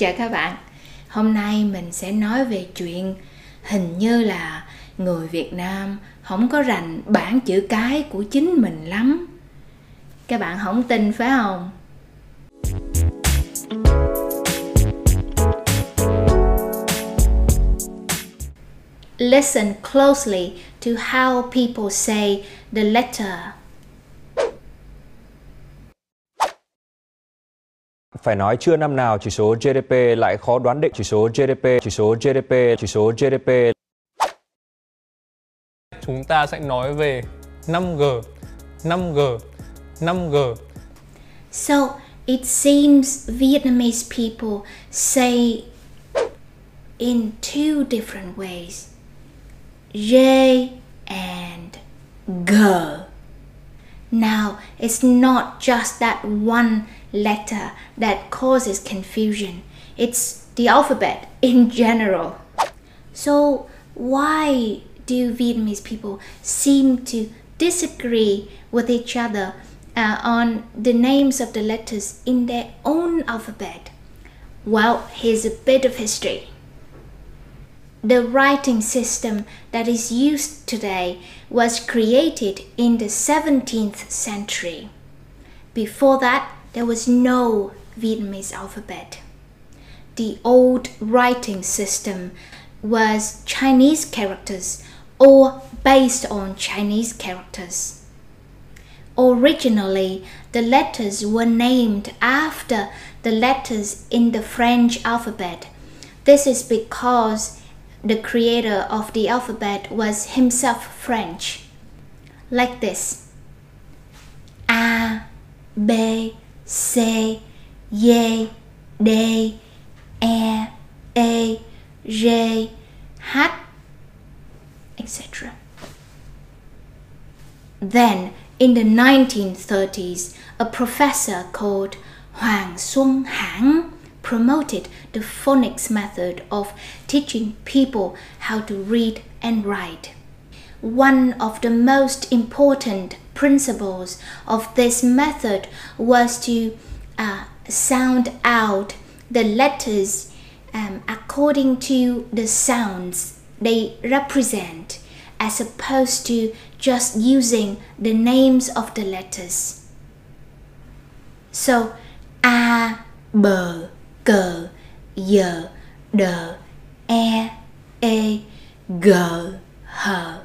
Chào các bạn. Hôm nay mình sẽ nói về chuyện hình như là người Việt Nam không có rành bảng chữ cái của chính mình lắm. Các bạn không tin phải không? Listen closely to how people say the letter Phải nói chưa năm nào chỉ số GDP lại khó đoán định chỉ số GDP, chỉ số GDP, chỉ số GDP. Chúng ta sẽ nói về 5G, 5G, 5G. So it seems Vietnamese people say in two different ways J and G. Now, it's not just that one letter that causes confusion, it's the alphabet in general. So, why do Vietnamese people seem to disagree with each other uh, on the names of the letters in their own alphabet? Well, here's a bit of history. The writing system that is used today was created in the 17th century. Before that, there was no Vietnamese alphabet. The old writing system was Chinese characters or based on Chinese characters. Originally, the letters were named after the letters in the French alphabet. This is because the creator of the alphabet was himself French. Like this A, B, C, D, D, E, A, G, H, etc. Then, in the 1930s, a professor called Hoàng Xuân Hãn promoted the phonics method of teaching people how to read and write. One of the most important principles of this method was to uh, sound out the letters um, according to the sounds they represent, as opposed to just using the names of the letters. So, A, B, H,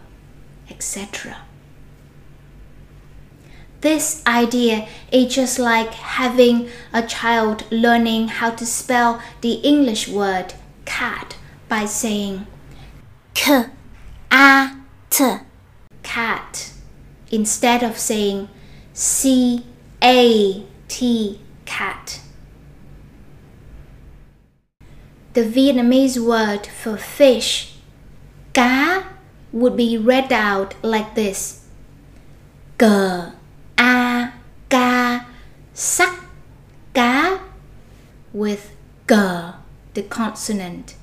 etc. This idea is just like having a child learning how to spell the English word cat by saying k a t cat instead of saying c a t cat. The Vietnamese word for fish, cá, would be read out like this. Cờ, a, ca, sắc, cá, with g, the consonant,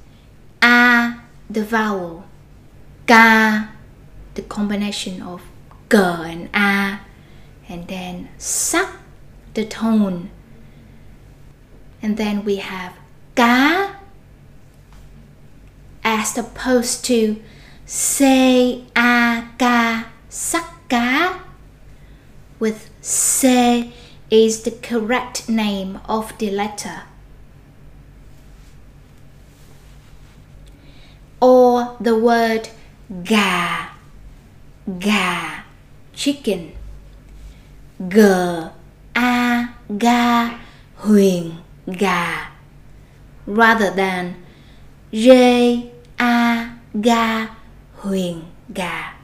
a, the vowel, ca, the combination of g and a, and then sắc, the tone. And then we have cá as opposed to C A K sắc cá with C is the correct name of the letter. Or the word gà, gà, chicken. G A ga huyền gà rather than J A ga huyền gà.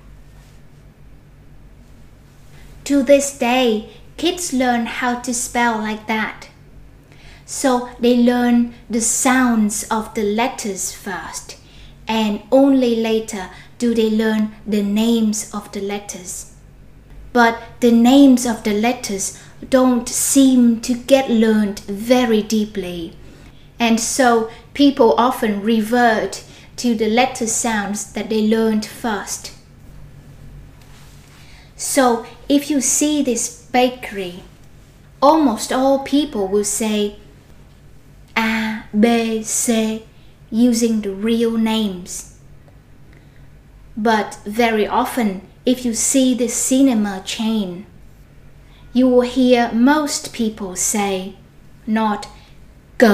To this day, kids learn how to spell like that. So they learn the sounds of the letters first, and only later do they learn the names of the letters. But the names of the letters don't seem to get learned very deeply, and so people often revert to the letter sounds that they learned first. So if you see this bakery, almost all people will say A, B, C using the real names. But very often, if you see the cinema chain, you will hear most people say not g,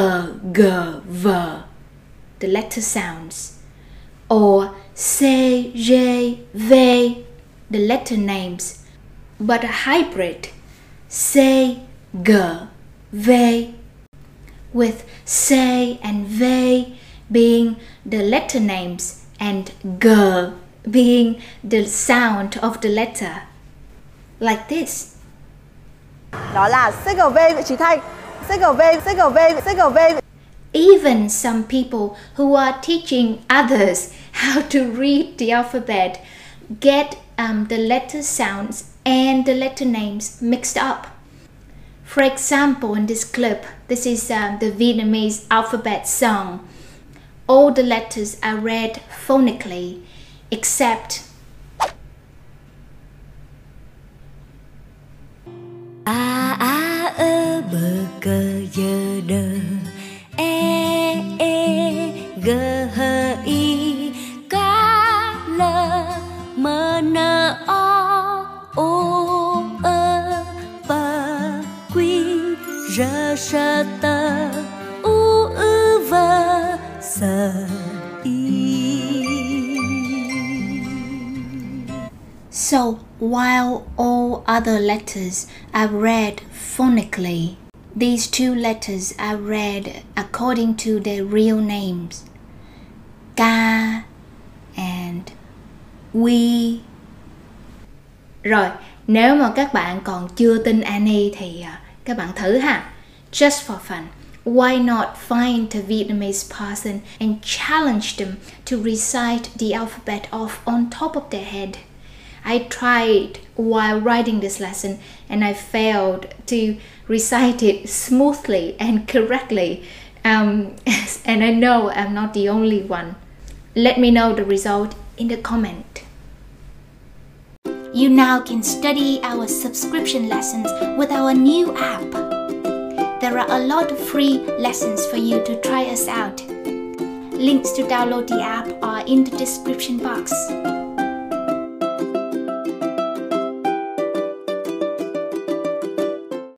g, v, the letter sounds, or c, j, v, the letter names, but a hybrid c, g, v, with c and v being the letter names and g being the sound of the letter. Like this. Đó là CGV Nguyễn Trí Thanh. CGV, CGV, CGV. Even some people who are teaching others how to read the alphabet get um, the letter sounds and the letter names mixed up. For example, in this clip, this is um, the Vietnamese alphabet song. All the letters are read phonically except So while all other letters are read phonically, these two letters are read according to their real names. Ka and we. Rồi, nếu mà các bạn còn chưa tin Annie thì các bạn thử ha. Just for fun. Why not find a Vietnamese person and challenge them to recite the alphabet off on top of their head? I tried while writing this lesson and I failed to recite it smoothly and correctly. Um, and I know I'm not the only one. Let me know the result in the comment. You now can study our subscription lessons with our new app. There are a lot of free lessons for you to try us out. Links to download the app are in the description box.